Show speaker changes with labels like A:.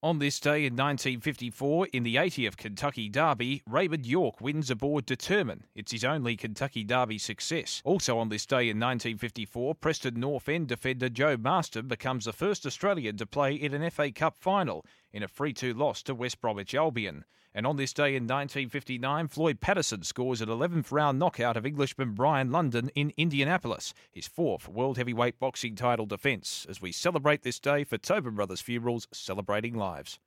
A: On this day in 1954, in the 80th Kentucky Derby, Raymond York wins aboard Determine. It's his only Kentucky Derby success. Also on this day in 1954, Preston North End defender Joe Marston becomes the first Australian to play in an FA Cup final in a 3 2 loss to West Bromwich Albion. And on this day in 1959, Floyd Patterson scores an 11th round knockout of Englishman Brian London in Indianapolis, his fourth World Heavyweight Boxing title defence, as we celebrate this day for Tobin Brothers Funerals, celebrating lives.